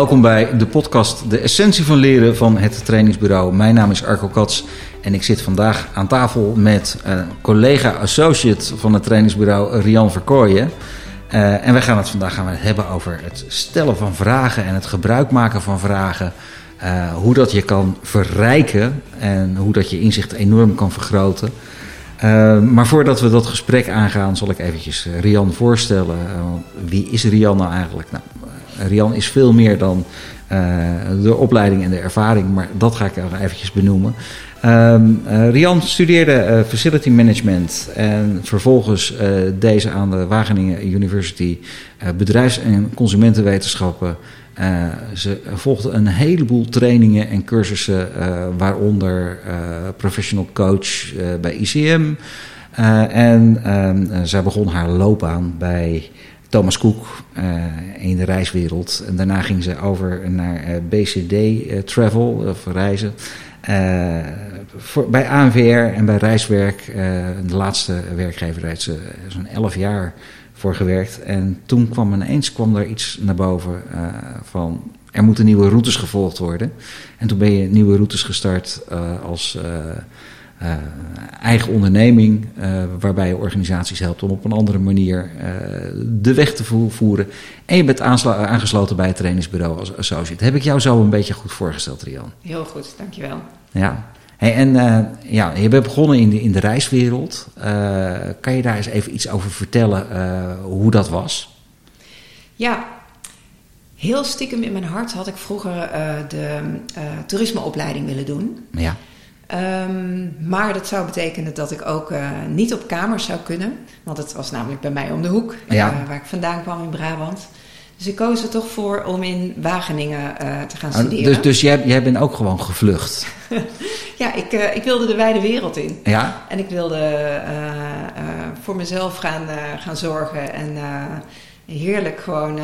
Welkom bij de podcast De Essentie van Leren van het Trainingsbureau. Mijn naam is Arco Kats en ik zit vandaag aan tafel met uh, collega-associate van het trainingsbureau Rian Verkooyen. Uh, en wij gaan het vandaag gaan we hebben over het stellen van vragen en het gebruik maken van vragen. Uh, hoe dat je kan verrijken en hoe dat je inzicht enorm kan vergroten. Maar voordat we dat gesprek aangaan, zal ik eventjes Rian voorstellen. wie is Rian nou eigenlijk? Nou, Rian is veel meer dan de opleiding en de ervaring, maar dat ga ik nog eventjes benoemen. Um, uh, Rian studeerde uh, Facility Management en vervolgens uh, deze aan de Wageningen University bedrijfs- en consumentenwetenschappen. ze volgde een heleboel trainingen en cursussen, waaronder professional coach bij ICM. en ehm, zij begon haar loopbaan bij Thomas Cook in de reiswereld. En daarna ging ze over naar BCD Travel, of reizen. Voor, bij ANVR en bij Reiswerk, de laatste werkgever, heeft ze zo'n 11 jaar voor gewerkt. En toen kwam ineens kwam er iets naar boven van er moeten nieuwe routes gevolgd worden. En toen ben je nieuwe routes gestart als eigen onderneming, waarbij je organisaties helpt om op een andere manier de weg te voeren. En je bent aangesloten bij het trainingsbureau als associate. Heb ik jou zo een beetje goed voorgesteld, Rian? Heel goed, dankjewel. Ja, Hey, en ja, je bent begonnen in de, in de reiswereld. Kan je daar eens even iets over vertellen hoe dat was? Ja, heel stiekem in mijn hart had ik vroeger de toerismeopleiding willen doen. Ja. Um, maar dat zou betekenen dat ik ook niet op kamers zou kunnen. Want het was namelijk bij mij om de hoek, ja. waar ik vandaan kwam in Brabant. Dus ik koos er toch voor om in Wageningen uh, te gaan Oh, studeren. dus dus jij, jij bent ook gewoon gevlucht? ja, ik, ik wilde de wijde wereld in. Ja? En ik wilde voor mezelf gaan, gaan zorgen. En heerlijk gewoon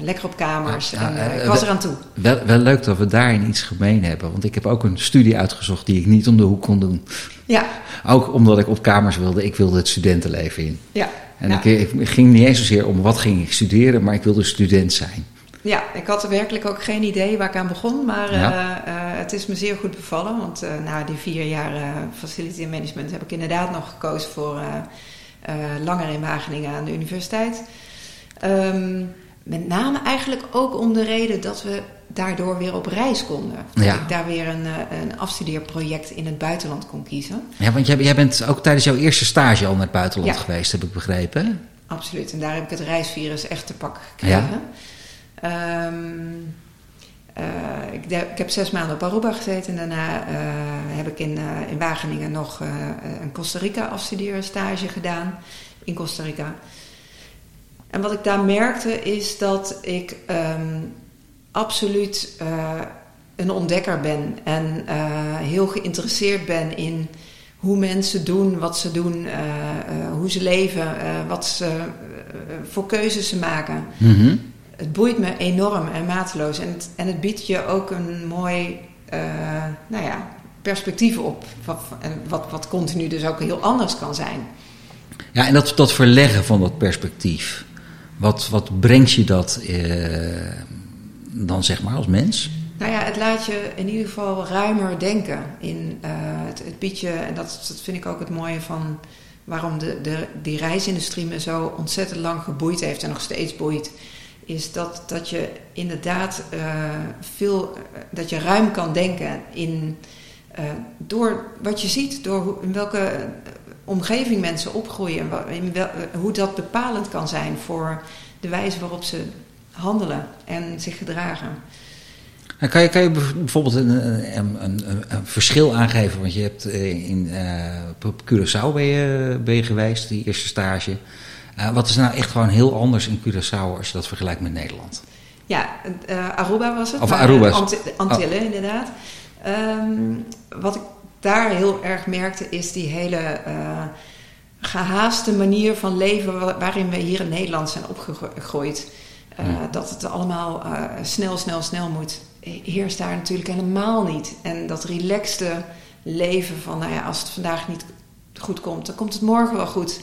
lekker op kamers. Ah, en ik was eraan toe. Wel, wel leuk dat we daarin iets gemeen hebben. Want ik heb ook een studie uitgezocht die ik niet om de hoek kon doen. Ja. Ook omdat ik op kamers wilde. Ik wilde het studentenleven in. Ja. En ja. ik, ik, ging niet eens zozeer om wat ging ik studeren, maar ik wilde student zijn. Ja, ik had werkelijk ook geen idee waar ik aan begon, maar Ja. uh, uh, het is me zeer goed bevallen. Want uh, na die vier jaar facility management heb ik inderdaad nog gekozen voor langer in Wageningen aan de universiteit. Um, met name eigenlijk ook om de reden dat we daardoor weer op reis konden. Dat Ja. ik daar weer een, een afstudeerproject in het buitenland kon kiezen. Ja, want jij, jij bent ook tijdens jouw eerste stage al naar het buitenland Ja. geweest, heb ik begrepen. Absoluut, en daar heb ik het reisvirus echt te pakken gekregen. Um, uh, ik, de, ik, heb zes maanden op Aruba gezeten en daarna uh, heb ik in, uh, in Wageningen nog een Costa Rica afstudeerstage gedaan in Costa Rica. En wat ik daar merkte is dat ik um, absoluut een ontdekker ben en heel geïnteresseerd ben in hoe mensen doen, wat ze doen, hoe ze leven, wat ze, voor keuzes ze maken. Mm -hmm het boeit me enorm en mateloos. En het, en het biedt je ook een mooi nou ja, perspectief op. Wat, wat, wat continu dus ook heel anders kan zijn. Ja, en dat, dat verleggen van dat perspectief. Wat, wat brengt je dat uh, dan zeg maar als mens? Nou ja, het laat je in ieder geval ruimer denken. In, uh, het, het biedt je, en dat, dat vind ik ook het mooie van waarom de, de, die reisindustrie me zo ontzettend lang geboeid heeft en nog steeds boeit is dat, dat je inderdaad uh, veel, dat je ruim kan denken in, door wat je ziet, door in welke omgeving mensen opgroeien, in wel, hoe dat bepalend kan zijn voor de wijze waarop ze handelen en zich gedragen. Nou, kan, je, kan je bijvoorbeeld een, een, een, een, verschil aangeven? Want je hebt in op Curaçao ben je, ben je geweest, die eerste stage. Uh, wat is nou echt gewoon heel anders in Curaçao als je dat vergelijkt met Nederland? Ja, uh, Aruba was het. Of Aruba. Ant Antillen, oh. inderdaad. Um, wat ik daar heel erg merkte is die hele uh, gehaaste manier van leven waarin we hier in Nederland zijn opgegroeid. Uh, hmm. Dat het allemaal snel, snel, snel moet. Heerst daar natuurlijk helemaal niet. En dat relaxte leven van, nou ja, als het vandaag niet goed komt, dan komt het morgen wel goed.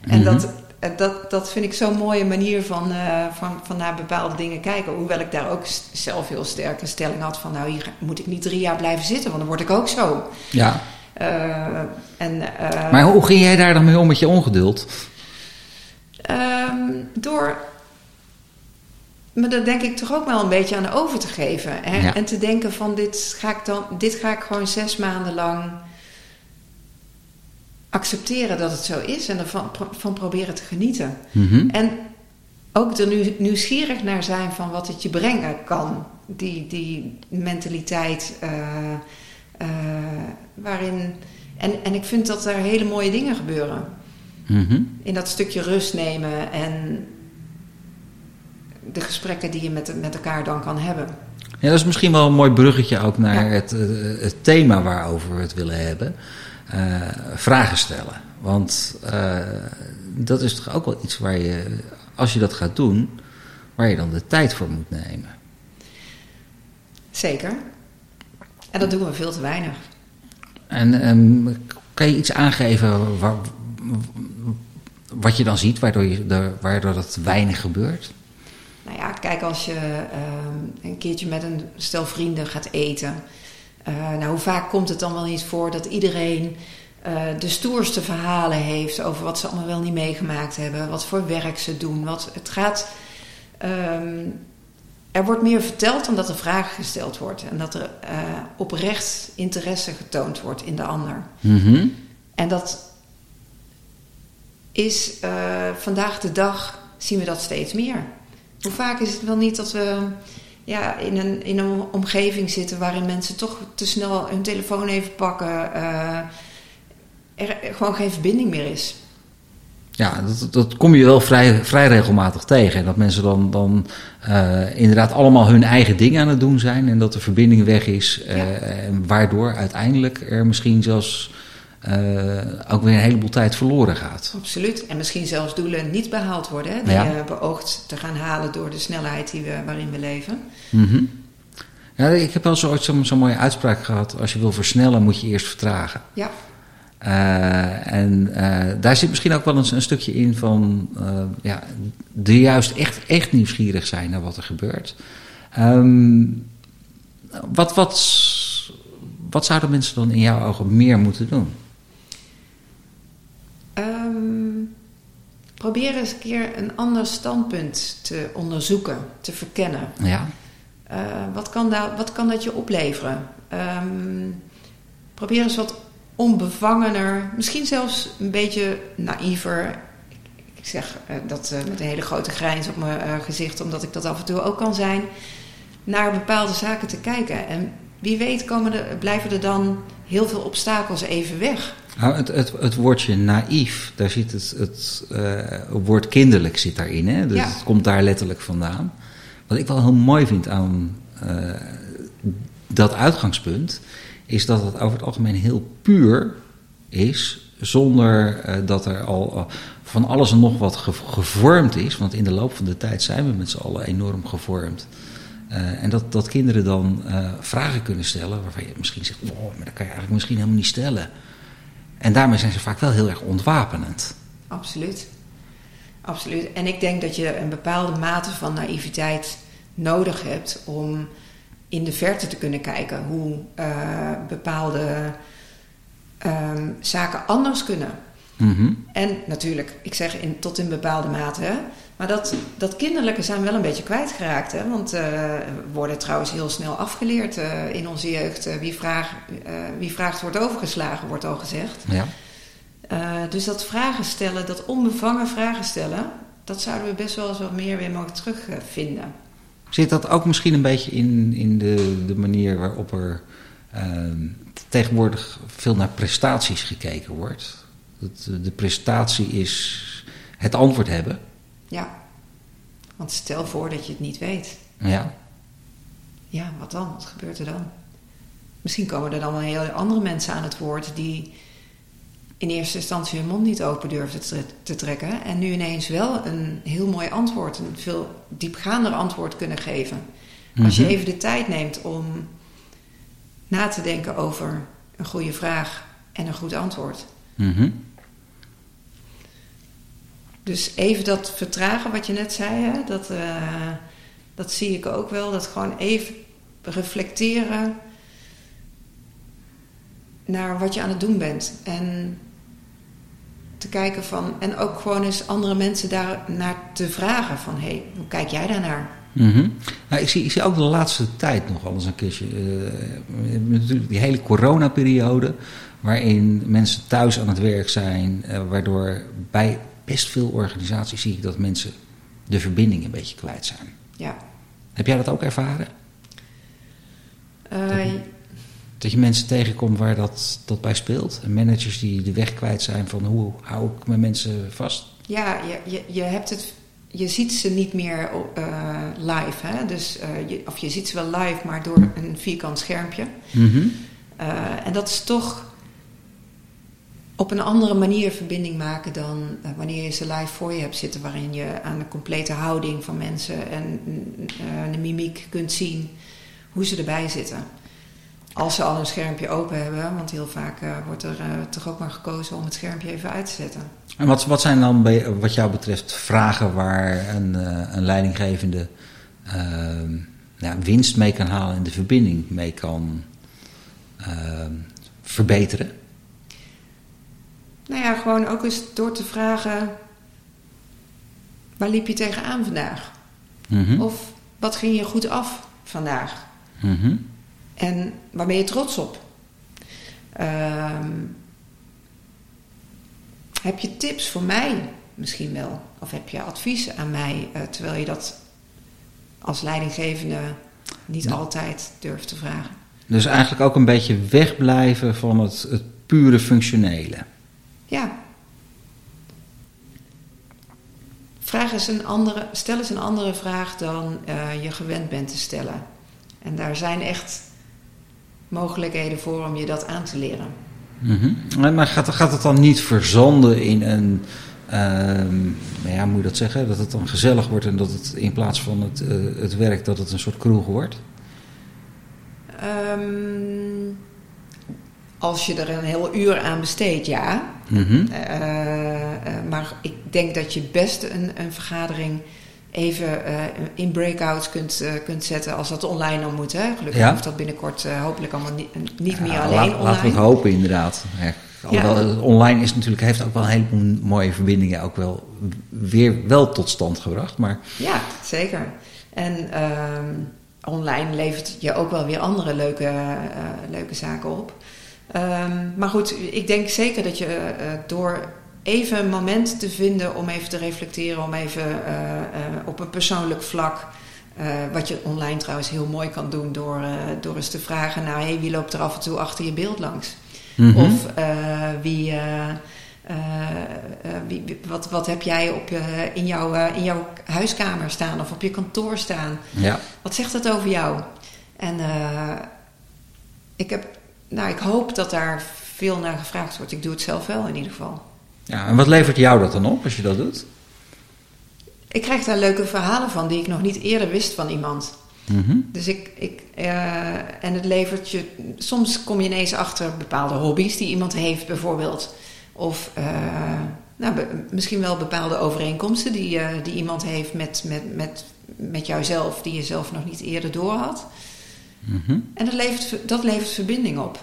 En mm -hmm. dat dat, dat vind ik zo'n mooie manier van, uh, van, van naar bepaalde dingen kijken. Hoewel ik daar ook zelf heel sterk een stelling had van... nou, hier moet ik niet drie jaar blijven zitten, want dan word ik ook zo. Ja. Uh, en, uh, maar hoe ging jij daar dan mee om met je ongeduld? Um, door me daar denk ik toch ook wel een beetje aan over te geven. Hè? Ja. En te denken van dit ga, ik dan, dit ga ik gewoon zes maanden lang accepteren dat het zo is. En ervan van proberen te genieten. Mm -hmm. En ook er nu nieuwsgierig naar zijn van wat het je brengen kan. Die, die mentaliteit uh, uh, waarin... En, en ik vind dat er hele mooie dingen gebeuren. Mm -hmm. In dat stukje rust nemen en de gesprekken die je met, met elkaar dan kan hebben. Ja, dat is misschien wel een mooi bruggetje ook naar ja. het, het thema waarover we het willen hebben. Uh, vragen stellen. Want uh, dat is toch ook wel iets waar je, als je dat gaat doen, waar je dan de tijd voor moet nemen. Zeker. En dat doen we veel te weinig. En um, kan je iets aangeven waar, wat je dan ziet, waardoor, je, waardoor dat weinig gebeurt? Nou ja, kijk, als je uh, een keertje met een stel vrienden gaat eten. Uh, nou, hoe vaak komt het dan wel niet voor dat iedereen uh, de stoerste verhalen heeft over wat ze allemaal wel niet meegemaakt hebben, wat voor werk ze doen. Wat, het gaat. Um, er wordt meer verteld dan dat er vragen gesteld wordt en dat er uh, oprecht interesse getoond wordt in de ander. Mm -hmm. En dat is vandaag de dag zien we dat steeds meer. Hoe vaak is het wel niet dat we ja, in, een, in een omgeving zitten waarin mensen toch te snel hun telefoon even pakken, uh, er gewoon geen verbinding meer is. Ja, dat, dat kom je wel vrij, vrij regelmatig tegen. Dat mensen dan, dan uh, inderdaad allemaal hun eigen dingen aan het doen zijn en dat de verbinding weg is. Uh, ja. Waardoor uiteindelijk er misschien zelfs ook weer een heleboel tijd verloren gaat. Absoluut. En misschien zelfs doelen niet behaald worden, hè, die ja. je beoogt te gaan halen door de snelheid die we, waarin we leven. Mm -hmm. Ja, ik heb wel zo zo'n zo mooie uitspraak gehad. Als je wil versnellen, moet je eerst vertragen. Ja. Uh, en uh, daar zit misschien ook wel een, een stukje in van ja, de juist echt, echt nieuwsgierig zijn naar wat er gebeurt. Um, wat, wat, wat zouden mensen dan in jouw ogen meer moeten doen? Probeer eens een keer een ander standpunt te onderzoeken, te verkennen. Ja. Uh, wat, kan daar, wat kan dat je opleveren? Um, probeer eens wat onbevangener, misschien zelfs een beetje naïver. Ik zeg uh, dat uh, met een hele grote grijns op mijn gezicht, omdat ik dat af en toe ook kan zijn. Naar bepaalde zaken te kijken. En wie weet komen er, blijven er dan heel veel obstakels even weg. Nou, het, het, het woordje naïef, daar zit het, het uh, woord kinderlijk zit daarin. Hè? Dus ja. het komt daar letterlijk vandaan. Wat ik wel heel mooi vind aan uh, dat uitgangspunt, is dat het over het algemeen heel puur is, zonder uh, dat er al van alles en nog wat gevormd is. Want in de loop van de tijd zijn we met z'n allen enorm gevormd. Uh, en dat, dat kinderen dan uh, vragen kunnen stellen waarvan je misschien zegt, oh, maar dat kan je eigenlijk misschien helemaal niet stellen. En daarmee zijn ze vaak wel heel erg ontwapenend. Absoluut. Absoluut. En ik denk dat je een bepaalde mate van naïviteit nodig hebt om in de verte te kunnen kijken hoe uh, bepaalde um, zaken anders kunnen. Mm -hmm. En natuurlijk, ik zeg in, tot in bepaalde mate. Hè? Maar dat, dat kinderlijke zijn we wel een beetje kwijtgeraakt. Hè? Want uh, we worden trouwens heel snel afgeleerd uh, in onze jeugd. Uh, wie, vraag, wie vraagt wordt overgeslagen, wordt al gezegd. Ja. dus dat vragen stellen, dat onbevangen vragen stellen... dat zouden we best wel eens wat meer weer mogen terugvinden. Zit dat ook misschien een beetje in, in de, de manier waarop er tegenwoordig veel naar prestaties gekeken wordt? Dat de prestatie is het antwoord hebben... Ja, want stel voor dat je het niet weet. Ja. Ja, wat dan? Wat gebeurt er dan? Misschien komen er dan wel heel andere mensen aan het woord die in eerste instantie hun mond niet open durfden te, te trekken en nu ineens wel een heel mooi antwoord, een veel diepgaander antwoord kunnen geven. Als je even de tijd neemt om na te denken over een goede vraag en een goed antwoord. -hmm. Dus even dat vertragen wat je net zei, hè, dat, uh, dat zie ik ook wel. Dat gewoon even reflecteren naar wat je aan het doen bent. En te kijken van, en ook gewoon eens andere mensen daar naar te vragen van, hé, hey, hoe kijk jij daarnaar? Mm nou, ik, zie, ik zie ook de laatste tijd nog wel eens een keertje, uh, die hele coronaperiode, waarin mensen thuis aan het werk zijn, uh, waardoor bij best veel organisaties zie ik dat mensen de verbinding een beetje kwijt zijn. Ja. Heb jij dat ook ervaren? Uh, dat, dat, je mensen tegenkomt waar dat, dat bij speelt. En managers die de weg kwijt zijn van hoe hou ik mijn mensen vast? Ja, je, je, je hebt het. Je ziet ze niet meer uh, live. Hè? Dus, uh, je, of je ziet ze wel live, maar door een vierkant schermpje. Mm -hmm. en dat is toch op een andere manier verbinding maken dan wanneer je ze live voor je hebt zitten, waarin je aan de complete houding van mensen en de mimiek kunt zien hoe ze erbij zitten. Als ze al een schermpje open hebben, want heel vaak uh, wordt er toch ook maar gekozen om het schermpje even uit te zetten. En wat, wat zijn dan bij, wat jou betreft vragen waar een, een leidinggevende ehm, ja, winst mee kan halen en de verbinding mee kan ehm, verbeteren? Nou ja, gewoon ook eens door te vragen: waar liep je tegenaan vandaag? Mm -hmm. Of wat ging je goed af vandaag? Mm -hmm. En waar ben je trots op? Um, heb je tips voor mij misschien wel? Of heb je advies aan mij, uh, terwijl je dat als leidinggevende niet Ja. altijd durft te vragen? Dus eigenlijk ook een beetje wegblijven van het, het pure functionele. Ja. Vraag eens een andere, stel eens een andere vraag dan uh, je gewend bent te stellen. En daar zijn echt mogelijkheden voor om je dat aan te leren. Mm -hmm. Maar gaat, gaat het dan niet verzanden in een. Nou ja, moet je dat zeggen? Dat het dan gezellig wordt en dat het in plaats van het, uh, het werk, dat het een soort kroeg wordt? Um, als je er een heel uur aan besteedt, ja. Mm -hmm. uh, uh, maar ik denk dat je best een, een vergadering even uh, in breakouts kunt, kunt zetten als dat online dan moet. Hè? Gelukkig Ja. hoeft dat binnenkort hopelijk allemaal niet, niet meer alleen laat- online. Laten we het hopen, inderdaad. Ja, alhoewel, Online is natuurlijk, heeft ook wel een heleboel mooie verbindingen ook wel weer wel tot stand gebracht. Maar Ja, zeker. En ehm, online levert je ook wel weer andere leuke, eh, leuke zaken op. Ehm, maar goed, ik denk zeker dat je eh, door even een moment te vinden om even te reflecteren, om even eh, eh, op een persoonlijk vlak, eh, wat je online trouwens heel mooi kan doen door, door eens te vragen, nou hey, wie loopt er af en toe achter je beeld langs? Mhm. Of wie, wat, wat heb jij op je, in, jouw, in jouw huiskamer staan of op je kantoor staan? ja, Wat zegt dat over jou? En ik, heb, nou, ik hoop dat daar veel naar gevraagd wordt. Ik doe het zelf wel in ieder geval. Ja, en wat levert jou dat dan op als je dat doet? Ik krijg daar leuke verhalen van die ik nog niet eerder wist van iemand. Mhm. Dus ik, ik eh, en het levert je, soms kom je ineens achter bepaalde hobby's die iemand heeft, bijvoorbeeld. Of eh, nou, misschien wel bepaalde overeenkomsten die, eh, die iemand heeft met, met, met, met jouzelf, die je zelf nog niet eerder door had. Mhm. En dat levert, dat levert verbinding op.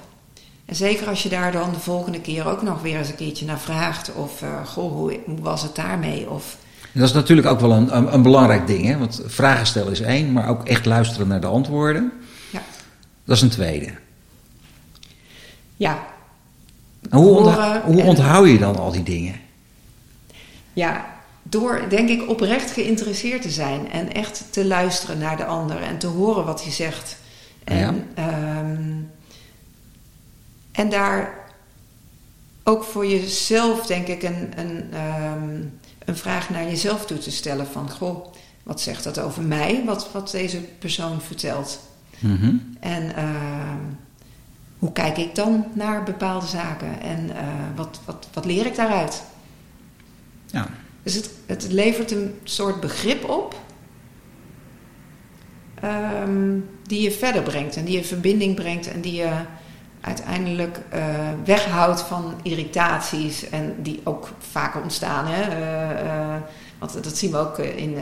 En zeker als je daar dan de volgende keer ook nog weer eens een keertje naar vraagt. Of, eh, goh, hoe, hoe was het daarmee? Of, En Dat is natuurlijk ook wel een, een, een belangrijk ding. Hè? Want vragen stellen is één, maar ook echt luisteren naar de antwoorden. Ja. Dat is een tweede. ja, En hoe, Horen hoe en- onthoud je dan al die dingen? Ja, door denk ik oprecht geïnteresseerd te zijn en echt te luisteren naar de ander en te horen wat hij zegt. En, ehm, en daar ook voor jezelf, denk ik, een, een, ehm, een vraag naar jezelf toe te stellen: van goh, wat zegt dat over mij, wat, wat deze persoon vertelt? Mhm. En ehm, hoe kijk ik dan naar bepaalde zaken en eh, wat, wat, wat leer ik daaruit? Ja. Dus het, het levert een soort begrip op ehm, die je verder brengt en die je verbinding brengt en die je uiteindelijk uh, weghoudt van irritaties en die ook vaker ontstaan. Hè? Uh, want dat zien we ook in,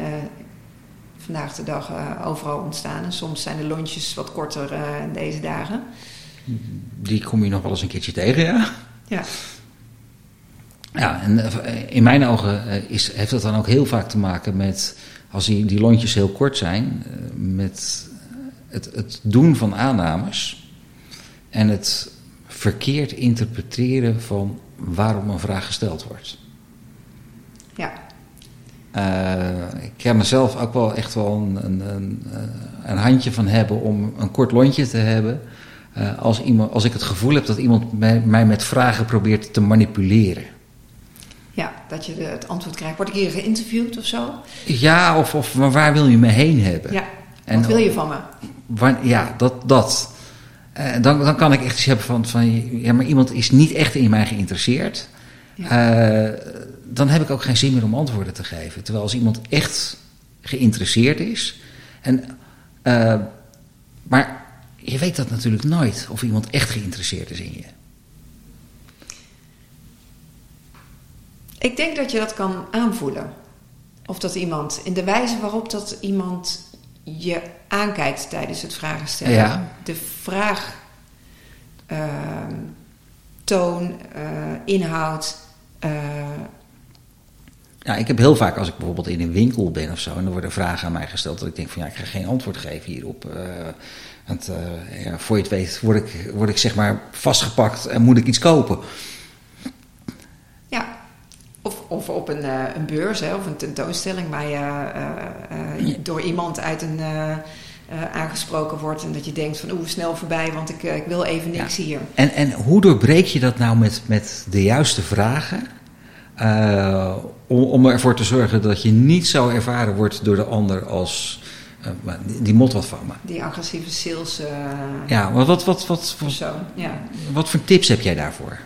vandaag de dag overal ontstaan. En soms zijn de lontjes wat korter in deze dagen. Die kom je nog wel eens een keertje tegen, ja? Ja. Ja, en in mijn ogen is, heeft dat dan ook heel vaak te maken met, als die, die lontjes heel kort zijn, met het, het doen van aannames en het verkeerd interpreteren van waarom een vraag gesteld wordt. Ja. Uh, ik kan mezelf ook wel echt wel een, een, een, een, handje van hebben om een kort lontje te hebben. Uh, als, iemand, als ik het gevoel heb dat iemand mij, mij, met vragen probeert te manipuleren. Ja, dat je de, het antwoord krijgt. Word ik hier geïnterviewd of zo? Ja, of, of maar waar wil je me heen hebben? Ja, wat wil je van me? ja, dat. dat. Uh, dan, dan kan ik echt iets hebben van, van, ja, maar iemand is niet echt in mij geïnteresseerd. Ja. Uh, dan heb ik ook geen zin meer om antwoorden te geven. Terwijl als iemand echt geïnteresseerd is. En, uh, maar je weet dat natuurlijk nooit, of iemand echt geïnteresseerd is in je. Ik denk dat je dat kan aanvoelen. Of dat iemand, in de wijze waarop dat iemand je aankijkt tijdens het vragen stellen. Ja. De vraag, uh, toon, uh, inhoud. Uh, ja, ik heb heel vaak als ik bijvoorbeeld in een winkel ben of zo... en er worden vragen aan mij gesteld dat ik denk van... ja, ik ga geen antwoord geven hierop. want ja, voor je het weet word ik, word ik zeg maar vastgepakt en moet ik iets kopen. Ja, of, of op een, uh, een beurs hè, of een tentoonstelling waar je uh, uh, door iemand uit een aangesproken wordt en dat je denkt van oeh, snel voorbij, want ik, ik wil even niks ja. hier. En, en hoe doorbreek je dat nou met, met de juiste vragen? om, om ervoor te zorgen dat je niet zo ervaren wordt door de ander als die, die mot wat van me. Die agressieve sales. ja, maar wat, wat, wat, wat, ja. wat voor tips heb jij daarvoor?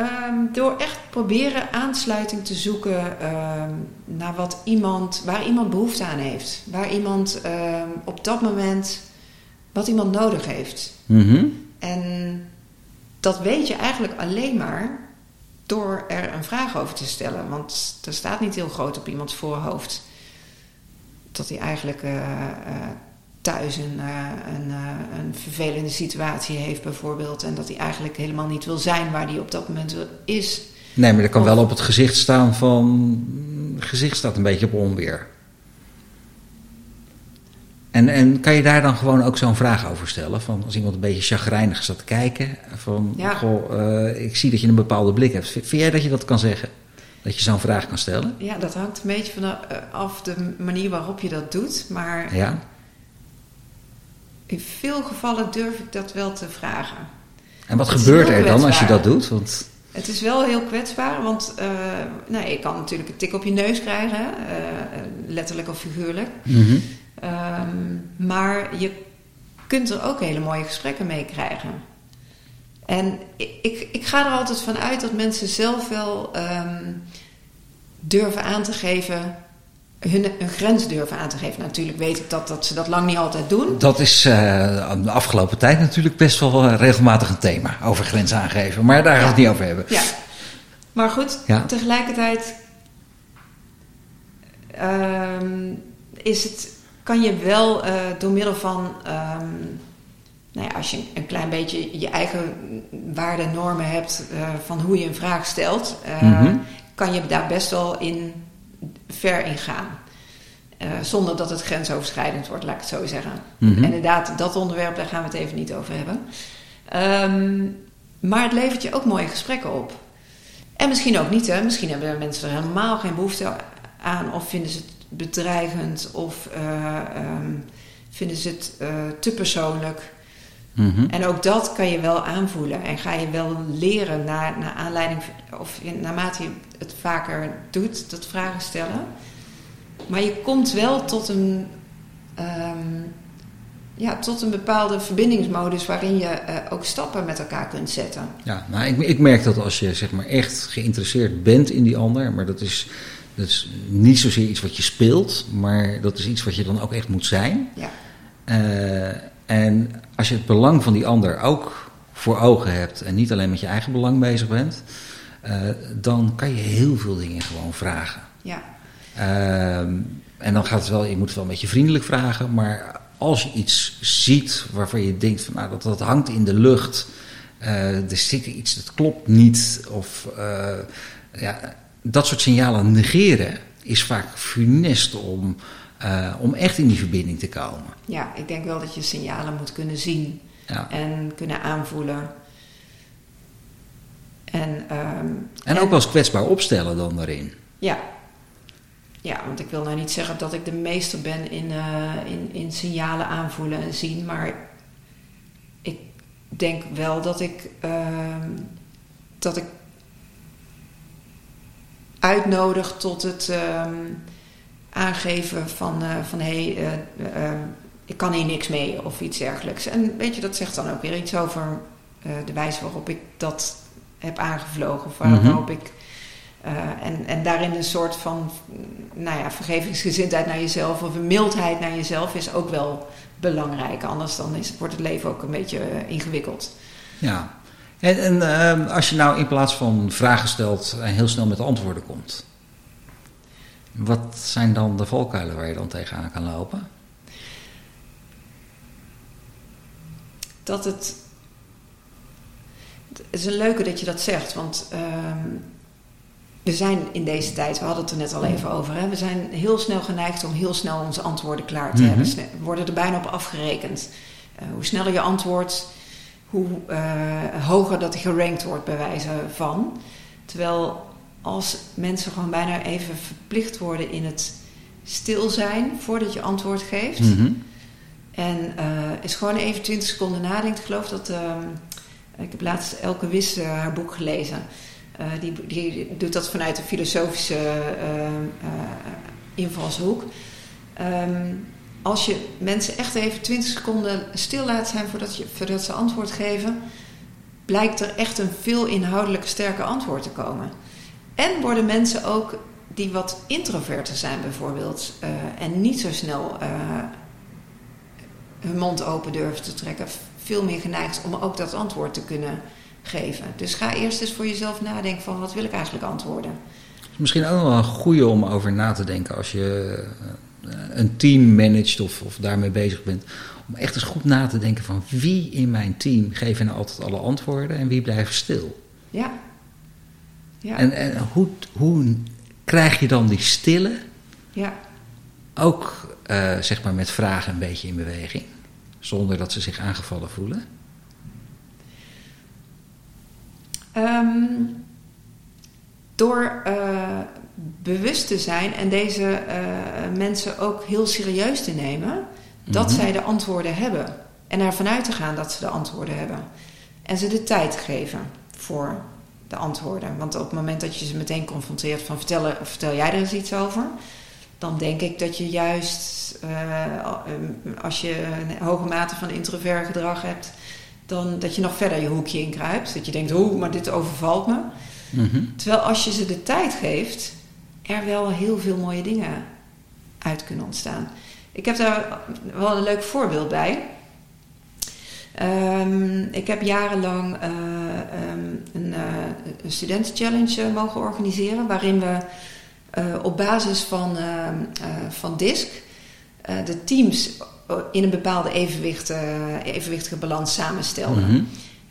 Um, door echt proberen aansluiting te zoeken um, naar wat iemand, waar iemand behoefte aan heeft. Waar iemand um, op dat moment wat iemand nodig heeft. Mm -hmm. En dat weet je eigenlijk alleen maar door er een vraag over te stellen. Want er staat niet heel groot op iemands voorhoofd dat hij eigenlijk uh, uh, thuis een, een, uh, een, vervelende situatie heeft bijvoorbeeld. En dat hij eigenlijk helemaal niet wil zijn waar hij op dat moment is. Nee, maar er kan of, wel op het gezicht staan van... Het gezicht staat een beetje op onweer. En, en kan je daar dan gewoon ook zo'n vraag over stellen? Van als iemand een beetje chagrijnig staat te kijken. Van, ja. goh, uh, ik zie dat je een bepaalde blik hebt. Vind, vind jij dat je dat kan zeggen? Dat je zo'n vraag kan stellen? Ja, dat hangt een beetje vanaf de manier waarop je dat doet. Maar... Ja in veel gevallen durf ik dat wel te vragen. En wat gebeurt er dan als je dat doet? Want... Het is wel heel kwetsbaar, want uh, nou, je kan natuurlijk een tik op je neus krijgen, uh, letterlijk of figuurlijk. Mm -hmm. um, maar je kunt er ook hele mooie gesprekken mee krijgen. En ik, ik, ik ga er altijd van uit dat mensen zelf wel um, durven aan te geven hun, hun grens durven aan te geven. Natuurlijk weet ik dat, dat ze dat lang niet altijd doen. Dat is uh, de afgelopen tijd natuurlijk best wel uh, regelmatig een thema, over grens aangeven. Maar daar gaan we het niet over hebben. Ja, maar goed, ja. tegelijkertijd um, is het, kan je wel uh, door middel van, um, nou ja, als je een klein beetje je eigen waarden en normen hebt van hoe je een vraag stelt, mm -hmm. kan je daar best wel in ver in gaan. Uh, zonder dat het grensoverschrijdend wordt, laat ik het zo zeggen. Mm -hmm. En inderdaad, dat onderwerp, daar gaan we het even niet over hebben. Um, maar het levert je ook mooie gesprekken op. En misschien ook niet, hè. Misschien hebben mensen er helemaal geen behoefte aan... of vinden ze het bedreigend... of uh, um, vinden ze het uh, te persoonlijk... Mm -hmm. En ook dat kan je wel aanvoelen. En ga je wel leren naar, naar aanleiding, of naarmate je het vaker doet, dat vragen stellen. Maar je komt wel tot een, um, ja, tot een bepaalde verbindingsmodus waarin je uh, ook stappen met elkaar kunt zetten. Ja, nou, ik, ik merk dat als je zeg maar, echt geïnteresseerd bent in die ander, maar dat is, dat is niet zozeer iets wat je speelt, maar dat is iets wat je dan ook echt moet zijn. Ja. Uh, En als je het belang van die ander ook voor ogen hebt en niet alleen met je eigen belang bezig bent, uh, dan kan je heel veel dingen gewoon vragen. Ja. Uh, en dan gaat het wel, je moet het wel een beetje vriendelijk vragen, maar als je iets ziet waarvan je denkt van nou dat, dat hangt in de lucht, uh, er zit iets, dat klopt niet, of uh, ja, dat soort signalen negeren is vaak funest om, uh, om echt in die verbinding te komen. Ja, ik denk wel dat je signalen moet kunnen zien Ja. en kunnen aanvoelen. En, ehm, En ook eens kwetsbaar opstellen dan daarin. Ja. Ja, want ik wil nou niet zeggen dat ik de meester ben in, eh, in, in signalen aanvoelen en zien, maar ik denk wel dat ik, ehm, dat ik uitnodig tot het ehm, aangeven van, eh, van hé, hey, eh, eh, ik kan hier niks mee of iets dergelijks. En weet je, dat zegt dan ook weer iets over de wijze waarop ik dat heb aangevlogen of Mhm. waarop ik. en, en daarin een soort van nou ja, vergevingsgezindheid naar jezelf of een mildheid naar jezelf is ook wel belangrijk. Anders dan is, wordt het leven ook een beetje ingewikkeld. Ja. En, en ehm, als je nou in plaats van vragen stelt en heel snel met antwoorden komt, wat zijn dan de valkuilen waar je dan tegenaan kan lopen? dat het. Het is een leuke dat je dat zegt, want ehm, we zijn in deze tijd, we hadden het er net al even over, hè, we zijn heel snel geneigd om heel snel onze antwoorden klaar te Mhm. hebben. We worden er bijna op afgerekend. Eh, hoe sneller je antwoordt, hoe eh, hoger dat gerankt wordt bij wijze van. Terwijl als mensen gewoon bijna even verplicht worden in het stil zijn voordat je antwoord geeft. Mhm. En eh is gewoon even 20 seconden nadenkt. Ik geloof dat. ehm, ik heb laatst Elke Wis eh, haar boek gelezen. Eh, die, die doet dat vanuit een filosofische eh, eh, invalshoek. Ehm, als je mensen echt even 20 seconden stil laat zijn voordat, je, voordat ze antwoord geven, blijkt er echt een veel inhoudelijk sterker antwoord te komen. En worden mensen ook die wat introverter zijn bijvoorbeeld eh, en niet zo snel eh, hun mond open durven te trekken, veel meer geneigd om ook dat antwoord te kunnen geven. Dus ga eerst eens voor jezelf nadenken van wat wil ik eigenlijk antwoorden. Misschien ook wel een goede om over na te denken als je eh, een team managt of, of daarmee bezig bent. Om echt eens goed na te denken van wie in mijn team geven nou altijd alle antwoorden en wie blijft stil. Ja. Ja. En, en hoe, hoe krijg je dan die stille ja. ook eh, zeg maar met vragen een beetje in beweging? Zonder dat ze zich aangevallen voelen? Ehm, door eh, bewust te zijn en deze eh, mensen ook heel serieus te nemen dat Mhm. zij de antwoorden hebben. En ervan uit te gaan dat ze de antwoorden hebben. En ze de tijd geven voor de antwoorden. Want op het moment dat je ze meteen confronteert van vertel, vertel jij er eens iets over. Dan denk ik dat je juist eh, als je een hoge mate van introvert gedrag hebt, dan dat je nog verder je hoekje inkruipt. Dat je denkt, oeh, maar dit overvalt me. Mhm. Terwijl als je ze de tijd geeft, er wel heel veel mooie dingen uit kunnen ontstaan. Ik heb daar wel een leuk voorbeeld bij. Ehm, ik heb jarenlang eh, ehm, een, uh, een studentenchallenge mogen organiseren, waarin we uh, op basis van, uh, van DISC de teams in een bepaalde evenwicht, evenwichtige balans samenstelden. Mhm.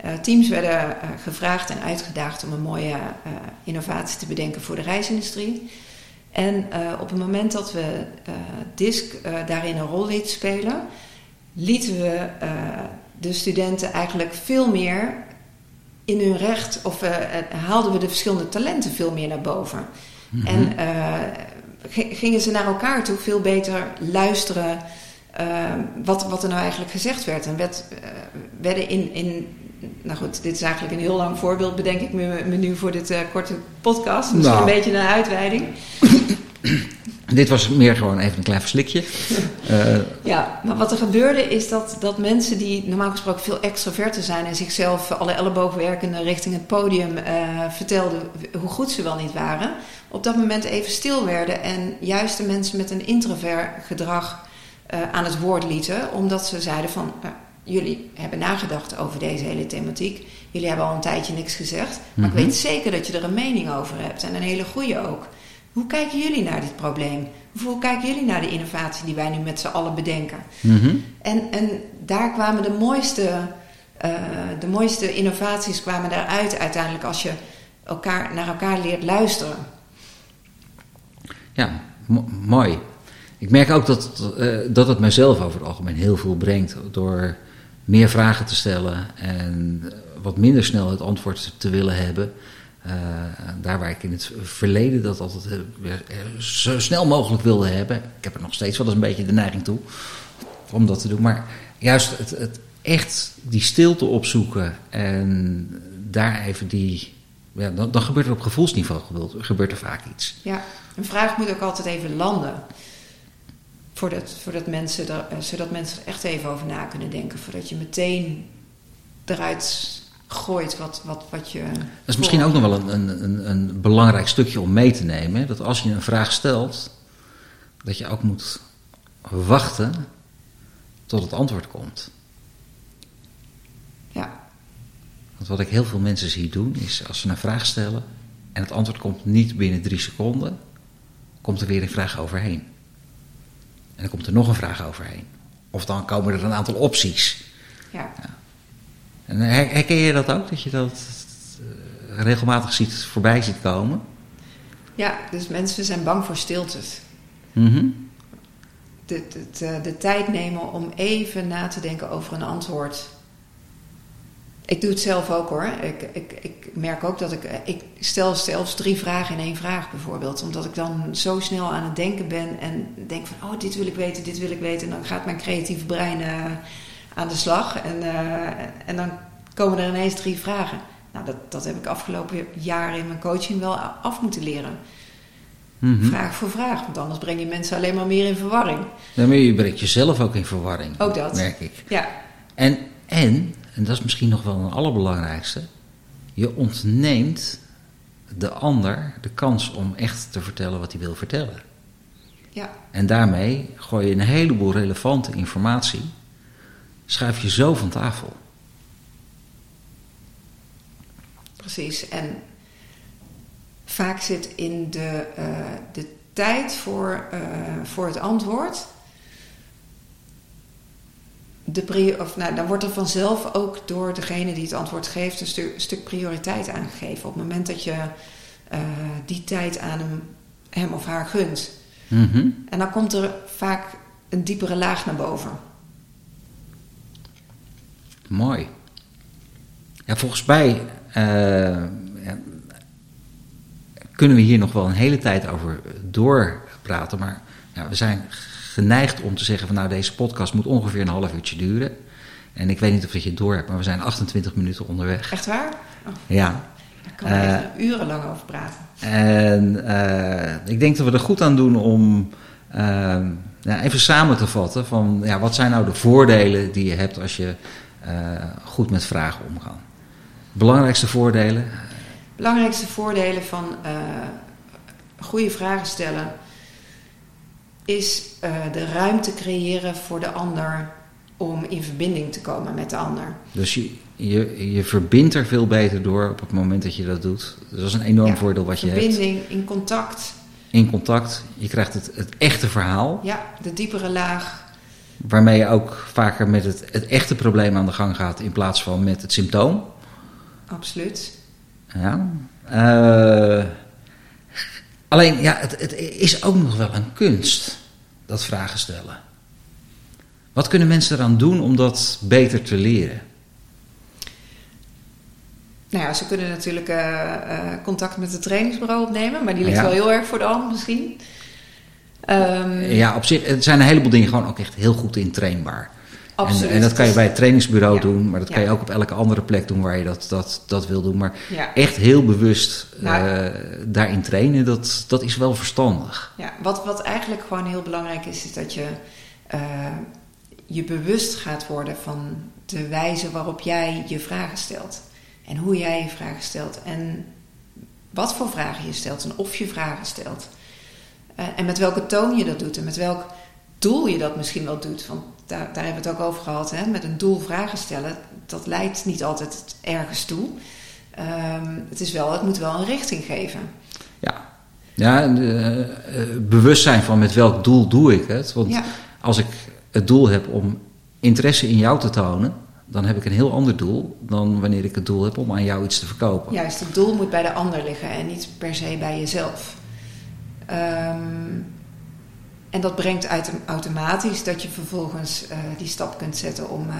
Uh, teams werden uh, gevraagd en uitgedaagd om een mooie uh, innovatie te bedenken voor de reisindustrie. En op het moment dat we DISC daarin een rol lieten spelen, lieten we de studenten eigenlijk veel meer in hun recht, of haalden we de verschillende talenten veel meer naar boven. Mhm. En gingen ze naar elkaar toe veel beter luisteren. wat, wat er nou eigenlijk gezegd werd. En werd, werden in, in nou goed, dit is eigenlijk een heel lang voorbeeld, bedenk ik me, me nu voor dit korte podcast. Misschien Nou. een beetje een uitweiding. Dit was meer gewoon even een klein verslikje. Uh, ja, maar wat er gebeurde is dat, dat mensen die normaal gesproken veel extroverter zijn en zichzelf alle ellebogen werkende richting het podium uh, vertelden hoe goed ze wel niet waren, op dat moment even stil werden en juist de mensen met een introvert gedrag uh, aan het woord lieten, omdat ze zeiden van jullie hebben nagedacht over deze hele thematiek. Jullie hebben al een tijdje niks gezegd. Maar Mhm. ik weet zeker dat je er een mening over hebt. En een hele goede ook. Hoe kijken jullie naar dit probleem? Hoe kijken jullie naar de innovatie die wij nu met z'n allen bedenken? Mhm. En, en daar kwamen de mooiste, eh, de mooiste innovaties kwamen daaruit uiteindelijk als je elkaar, naar elkaar leert luisteren. Ja, mo- mooi. Ik merk ook dat, eh, dat het mijzelf over het algemeen heel veel brengt. Door meer vragen te stellen en wat minder snel het antwoord te willen hebben. Eh, daar waar ik in het verleden dat altijd eh, zo snel mogelijk wilde hebben. Ik heb er nog steeds wel eens een beetje de neiging toe om dat te doen. Maar juist het, het echt die stilte opzoeken en daar even die... Ja, dan, dan gebeurt er op gevoelsniveau gebeurt er vaak iets. Ja, een vraag moet ook altijd even landen. Voordat, voordat mensen er, zodat mensen er echt even over na kunnen denken. Voordat je meteen eruit gooit wat, wat, wat je. Dat is misschien ook nog wel een, een, een, een belangrijk stukje om mee te nemen. Dat als je een vraag stelt, dat je ook moet wachten tot het antwoord komt. Ja, Want wat ik heel veel mensen zie doen, is als ze een vraag stellen en het antwoord komt niet binnen drie seconden, komt er weer een vraag overheen. En dan komt er nog een vraag overheen. Of dan komen er een aantal opties. ja. En her- herken je dat ook? Dat je dat eh, regelmatig ziet, voorbij ziet komen? ja, dus mensen zijn bang voor stiltes. Mhm. De, de, de, de tijd nemen om even na te denken over een antwoord. Ik doe het zelf ook hoor. Ik, ik, ik merk ook dat ik. Ik stel zelfs drie vragen in één vraag bijvoorbeeld. Omdat ik dan zo snel aan het denken ben. En denk van: oh, dit wil ik weten, dit wil ik weten. En dan gaat mijn creatieve brein eh, aan de slag. En, eh, en dan komen er ineens drie vragen. Nou, dat, dat heb ik afgelopen jaren in mijn coaching wel af moeten leren. Mhm. Vraag voor vraag. Want anders breng je mensen alleen maar meer in verwarring. Maar je brengt jezelf ook in verwarring. Ook dat. Merk ik. Ja, En, en, en dat is misschien nog wel het allerbelangrijkste. Je ontneemt de ander de kans om echt te vertellen wat hij wil vertellen. ja, En daarmee gooi je een heleboel relevante informatie. Schuif je zo van tafel. precies. En vaak zit in de, eh, de tijd voor, eh, voor het antwoord. De of, nou, dan wordt er vanzelf ook door degene die het antwoord geeft een stu- stuk prioriteit aangegeven. Op het moment dat je eh, die tijd aan hem, hem of haar gunt. Mhm. En dan komt er vaak een diepere laag naar boven. Mooi. Ja, volgens mij eh, kunnen we hier nog wel een hele tijd over doorpraten. Maar ja, we zijn geneigd om te zeggen van nou deze podcast moet ongeveer een half uurtje duren. En ik weet niet of dat je het door hebt, maar we zijn 28 minuten onderweg. Echt waar? Oh, Ja. daar kan ik Eh, echt urenlang over praten. En eh, ik denk dat we er goed aan doen om even samen te vatten van ja, wat zijn nou de voordelen die je hebt als je goed met vragen omgaat. Belangrijkste voordelen? belangrijkste voordelen van eh, goede vragen stellen is eh, de ruimte creëren voor de ander om in verbinding te komen met de ander. Dus je, je, je verbindt er veel beter door op het moment dat je dat doet. Dus dat is een enorm Ja, voordeel wat je hebt. Verbinding, in contact. In contact, je krijgt het, het echte verhaal. Ja, de diepere laag. Waarmee je ook vaker met het, het echte probleem aan de gang gaat in plaats van met het symptoom. Absoluut. Ja. Eh, alleen, ja, het, het is ook nog wel een kunst, dat vragen stellen. Wat kunnen mensen eraan doen om dat beter te leren? Nou ja, ze kunnen natuurlijk eh, eh, contact met het trainingsbureau opnemen, maar die ligt Ja. wel heel erg voor de hand misschien. Ehm, Ja, op zich het zijn een heleboel dingen gewoon ook echt heel goed in trainbaar. En, en dat kan je bij het trainingsbureau Ja. doen, maar dat kan je ook op elke andere plek doen waar je dat, dat, dat wil doen. Maar echt heel bewust Nou. eh, daarin trainen, dat, dat is wel verstandig. Ja, wat, wat eigenlijk gewoon heel belangrijk is, is dat je eh, je bewust gaat worden van de wijze waarop jij je vragen stelt. En hoe jij je vragen stelt. En wat voor vragen je stelt en of je vragen stelt. Eh, en met welke toon je dat doet en met welk doel je dat misschien wel doet. Want daar, daar hebben we het ook over gehad, hè, met een doel vragen stellen, dat leidt niet altijd ergens toe. Ehm, het, is wel, het moet wel een richting geven. Ja, ja uh, bewustzijn van met welk doel doe ik het. Want als ik het doel heb om interesse in jou te tonen, dan heb ik een heel ander doel dan wanneer ik het doel heb om aan jou iets te verkopen. Juist, het doel moet bij de ander liggen en niet per se bij jezelf. Um, en dat brengt automatisch dat je vervolgens uh, die stap kunt zetten om, uh,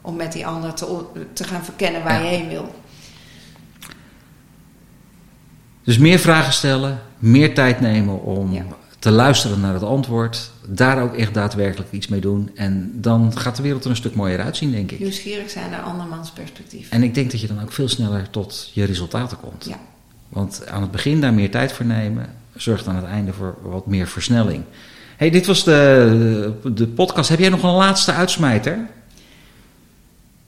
om met die ander te, te gaan verkennen waar je heen wil. Dus meer vragen stellen, meer tijd nemen om ja. te luisteren naar het antwoord, daar ook echt daadwerkelijk iets mee doen. En dan gaat de wereld er een stuk mooier uitzien, denk ik. Nieuwsgierig zijn naar andermans perspectief. En ik denk dat je dan ook veel sneller tot je resultaten komt. Ja. Want aan het begin daar meer tijd voor nemen, zorgt aan het einde voor wat meer versnelling. hey, dit was de, de podcast. Heb jij nog een laatste uitsmijter?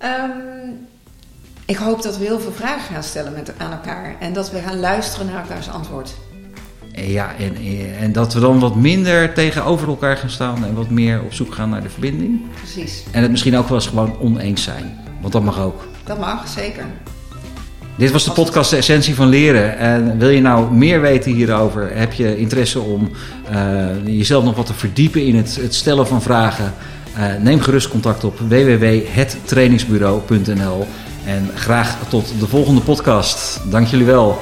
Um, ik hoop dat we heel veel vragen gaan stellen met, aan elkaar. En dat we gaan luisteren naar elkaars antwoord. Ja, en, en dat we dan wat minder tegenover elkaar gaan staan en wat meer op zoek gaan naar de verbinding. Precies. En het misschien ook wel eens gewoon oneens zijn. Want dat mag ook. Dat mag, zeker. Dit was de podcast De Essentie van Leren. En wil je nou meer weten hierover? Heb je interesse om uh, jezelf nog wat te verdiepen in het, het stellen van vragen? Uh, neem gerust contact op www.hettrainingsbureau.nl. En graag tot de volgende podcast. Dank jullie wel.